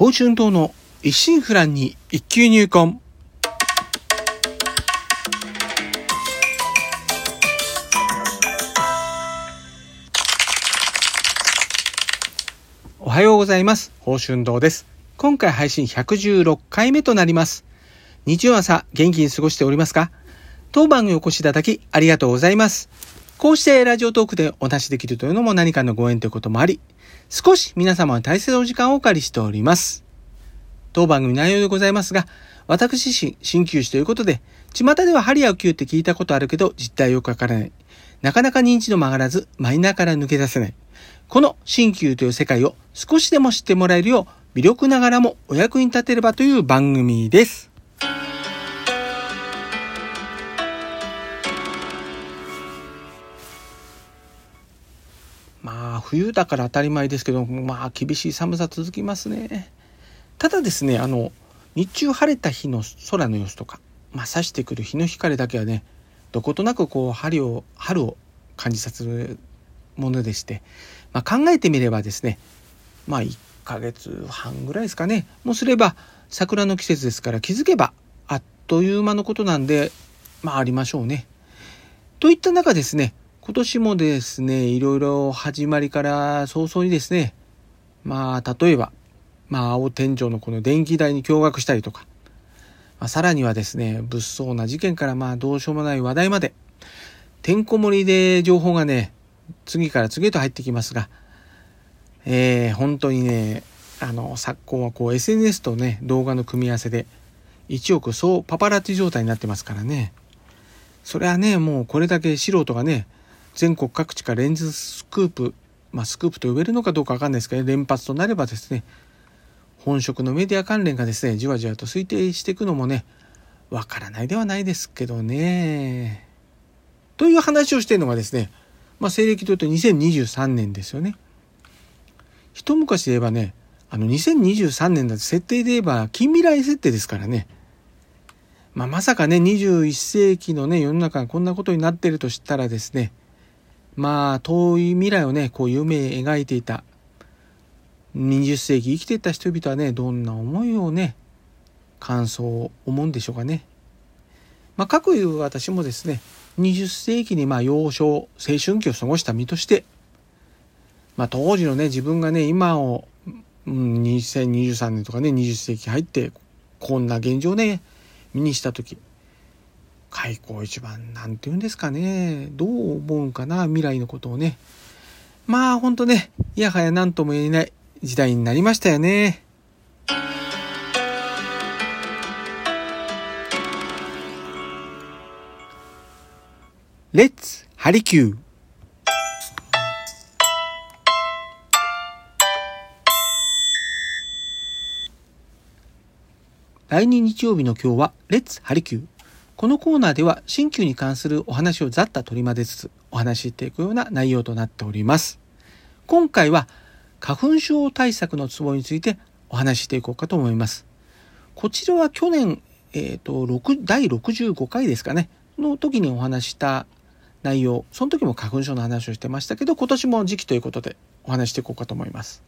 宝春島の一心不乱に一級入魂。おはようございます。宝春堂です。今回配信116回目となります。日曜朝元気に過ごしておりますか？当番にお越しいただきありがとうございます。こうしてラジオトークでお話しできるというのも何かのご縁ということもあり、少し皆様の大切なお時間をお借りしております。当番組内容でございますが、私自身、鍼灸師ということで、巷では針や灸って聞いたことあるけど、実態よくわからない。なかなか認知度も上がらず、マイナーから抜け出せない。この鍼灸という世界を少しでも知ってもらえるよう、微力ながらもお役に立てればという番組です。冬だから当たり前ですけど、まあ、厳しい寒さ続きますね。ただですね、あの、日中晴れた日の空の様子とか、まあ、差してくる日の光だけはね、どことなくこう、春を、春を感じさせるものでして、まあ、考えてみればですね、まあ、1ヶ月半ぐらいですかね、もうすれば、桜の季節ですから気づけば、あっという間のことなんで、まあ、ありましょうね。といった中ですね、今年もですね、いろいろ始まりから早々にですね、まあ、例えば、まあ、青天井のこの電気代に驚愕したりとか、まあ、さらにはですね、物騒な事件からまあ、どうしようもない話題まで、てんこ盛りで情報がね、次から次へと入ってきますが、えー、本当にね、あの、昨今はこう SNS とね、動画の組み合わせで、一億総パパラッチ状態になってますからね。それはね、もうこれだけ素人がね、全国各地からレンズスクープ、まあスクープと呼べるのかどうかわかんないですけど、連発となればですね、本職のメディア関連がですね、じわじわと推定していくのもね、わからないではないですけどね。という話をしてるのがですね、まあ西暦というと2023年ですよね。一昔で言えばね、あの2023年だと設定で言えば近未来設定ですからね。まあ、まさかね、21世紀のね、世の中がこんなことになってるとしたらですね、まあ、遠い未来をね、こう夢描いていた、20世紀生きていた人々はね、どんな思いをね、感想を思うんでしょうかね。まあ、かくいう私もですね、20世紀にまあ幼少、青春期を過ごした身として、まあ、当時のね、自分がね、今を、うん、2023年とかね、20世紀入って、こんな現状ね、身にした時開口一番なんて言うんですかね。どう思うんかな未来のことをね。まあほんとねいやはや何とも言えない時代になりましたよね。レッツハリキュー来年日曜日の今日は、レッツハリキュー。このコーナーでは、新旧に関するお話をざっと取り混ぜつつ、お話ししていくような内容となっております。今回は、花粉症対策のツボについてお話ししていこうかと思います。こちらは去年、えっ、ー、と、6第65回ですかね、の時にお話した内容、その時も花粉症の話をしてましたけど、今年も時期ということでお話していこうかと思います。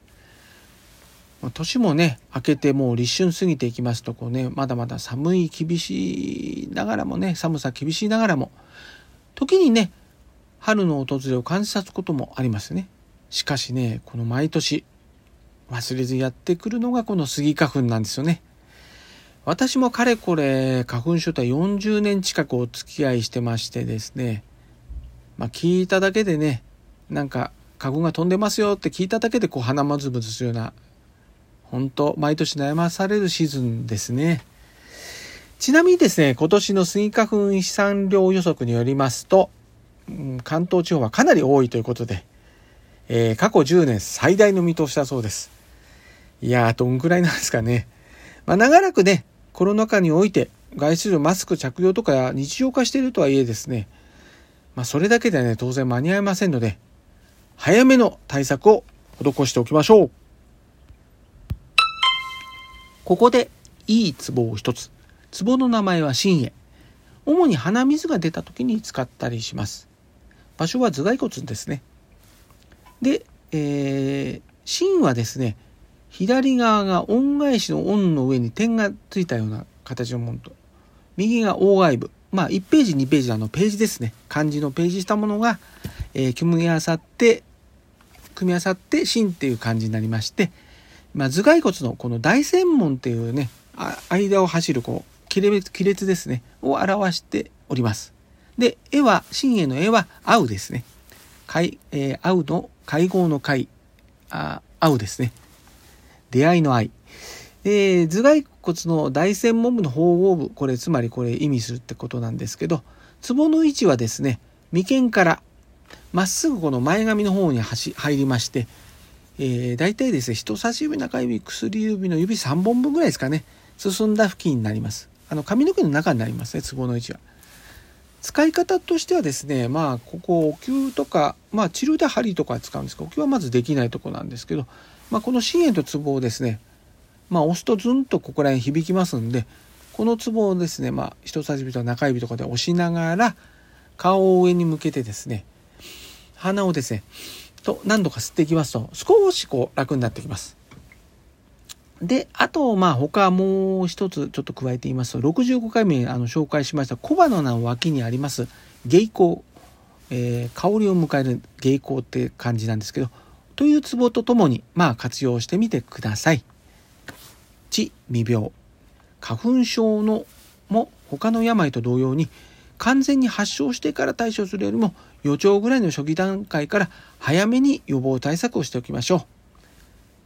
年もね明けてもう立春過ぎていきますとこうねまだまだ寒い厳しいながらもね寒さ厳しいながらも時にね春の訪れを感じさすこともありますね。しかしねこの毎年忘れずやってくるのがこのスギ花粉なんですよね。私もかれこれ花粉症とは40年近くお付き合いしてましてですねまあ聞いただけでねなんか花粉が飛んでますよって聞いただけでこう鼻まずむずするような本当毎年悩まされるシーズンですね。ちなみにですね、今年のスギ花粉飛散量予測によりますと、うん、関東地方はかなり多いということで、えー、過去10年最大の見通しだそうです。いやー、どんぐらいなんですかね。まあ、長らくね、コロナ禍において外出時マスク着用とか日常化しているとはいえですね、まあ、それだけではね、当然間に合いませんので、早めの対策を施しておきましょう。ここでいい壺を一つ。壺の名前は新栄。主に鼻水が出た時に使ったりします。場所は頭蓋骨ですね。で、えー、芯はですね、左側が恩返しの恩の上に点がついたような形のものと、右が大外部。まあ、1ページ、2ページのあのページですね。漢字のページしたものが、えー、組み合わさって、組み合わさって、真っていう感じになりまして、まあ、頭蓋骨のこの大専門っていうね、間を走るこう亀裂亀裂ですね、を表しております。で、絵は、真への絵は、会うですね。会、えー、会うの、会合の会、あ会うですね。出会いの愛。えー、頭蓋骨の大専門部の縫合部、これつまりこれ意味するってことなんですけど、ツボの位置はですね、眉間からまっすぐこの前髪の方に入りまして、えー、大体ですね、人差し指、中指、薬指の指3本分ぐらいですかね、進んだ付近になります。あの髪の毛の中になりますね、ツボの位置は。使い方としてはですね、まあ、ここ、お灸とか、まあ、治療で針とか使うんですけど、お灸はまずできないとこなんですけど、まあ、この心炎とツボをですね、まあ、押すとズンとここら辺響きますんで、このツボをですね、まあ、人差し指と中指とかで押しながら、顔を上に向けてですね、鼻をですね、と何度か吸っていきますと、少しこう楽になってきます。で、あと、まあ、他もう一つちょっと加えて言いますと、65回目あの紹介しました小花の脇にあります芸香、えー、香りを迎える芸香って感じなんですけど、というツボとともに、まあ、活用してみてください。地未病花粉症のも他の病と同様に完全に発症してから対処するよりも予兆ぐらいの初期段階から早めに予防対策をしておきましょう。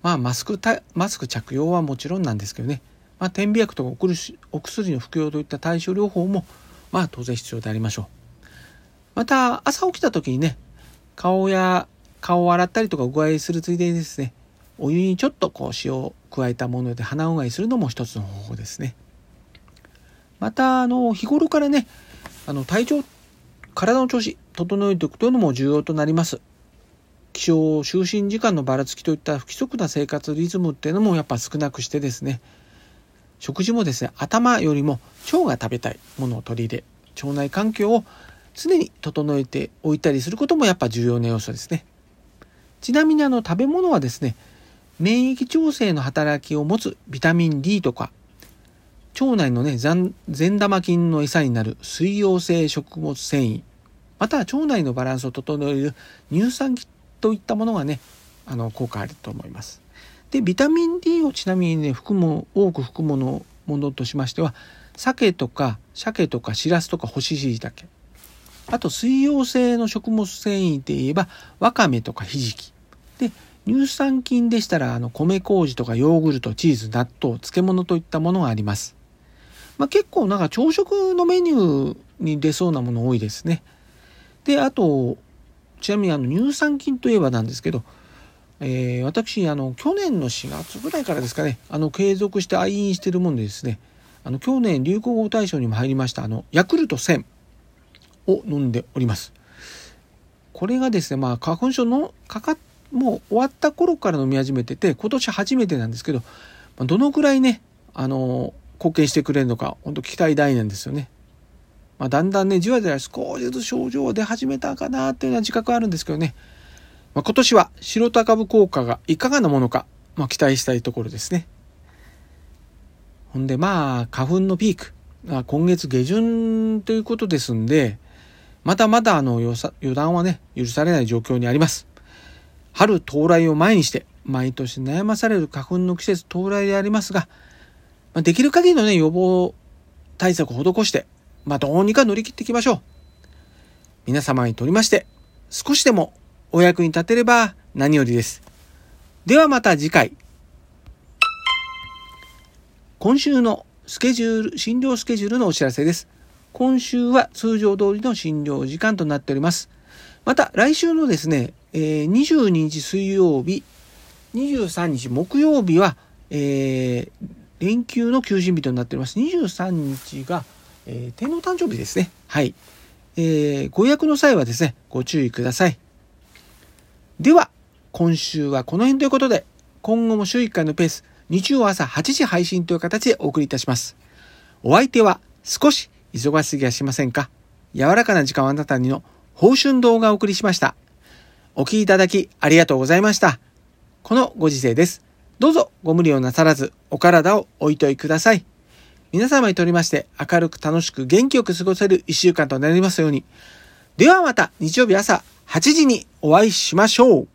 まあマスクマスク着用はもちろんなんですけどね、まあ、点鼻薬とかお薬の服用といった対処療法もまあ当然必要でありましょう。また朝起きた時にね顔や顔を洗ったりとかうがいするついでにですねお湯にちょっとこう塩を加えたもので鼻うがいするのも一つの方法ですね。また、あの、日頃からね、あの、体調、体の調子、整えておくというのも重要となります。起床、就寝時間のばらつきといった不規則な生活リズムっていうのもやっぱ少なくしてですね、食事もですね、頭よりも腸が食べたいものを取り入れ、腸内環境を常に整えておいたりすることもやっぱ重要な要素ですね。ちなみにあの食べ物はですね、免疫調整の働きを持つビタミン D とか、腸内のね、善玉菌の餌になる水溶性食物繊維、または腸内のバランスを整える乳酸菌といったものがね、あの、効果あると思います。で、ビタミン D をちなみにね、含む、多く含むものとしましては、鮭とか鮭とかしらすとか干し椎茸。あと水溶性の食物繊維で言えば、わかめとかひじき。で、乳酸菌でしたら、あの、米麹とかヨーグルト、チーズ、納豆、漬物といったものがあります。まあ、結構なんか朝食のメニューに出そうなもの多いですね。で、あと、ちなみにあの乳酸菌といえばなんですけど、えー、私、あの、去年の4月ぐらいからですかね、あの、継続して愛飲してるもんでですね、あの、去年流行語大賞にも入りました、あの、ヤクルト1000を飲んでおります。これがですね、まあ、花粉症のかかもう終わった頃から飲み始めてて、今年初めてなんですけど、どのくらいね、あの、貢献してくれるのか、本当期待大なんですよね。まあ、だんだんね、じわじわ少しずつ症状が出始めたかなっていうのは自覚あるんですけどね。まあ、今年は白田株効果がいかがなものか、まあ、期待したいところですね。ほんで、まあ、花粉のピーク、まあ、今月下旬ということですんで、まだまだあの予断はね、許されない状況にあります。春到来を前にして、毎年悩まされる花粉の季節到来でありますが、まあ、できる限りのね、予防対策を施して、まあ、どうにか乗り切っていきましょう。皆様にとりまして、少しでもお役に立てれば何よりです。ではまた次回。今週のスケジュール、診療スケジュールのお知らせです。今週は通常通りの診療時間となっております。また来週のですね、え、22日水曜日、23日木曜日は、えー、連休の休診日となっております。23日が、えー、天皇誕生日ですね。はい。えー、ご予約の際はですね、ご注意ください。では、今週はこの辺ということで、今後も週1回のペース、日曜朝8時配信という形でお送りいたします。お相手は少し忙しすぎはしませんか？柔らかな時間をあなたにの報春動画をお送りしました。お聴きいただきありがとうございました。このご時世です。どうぞご無理をなさらずお体をおいといください。皆様にとりまして明るく楽しく元気よく過ごせる一週間となりますように。ではまた日曜日朝8時にお会いしましょう。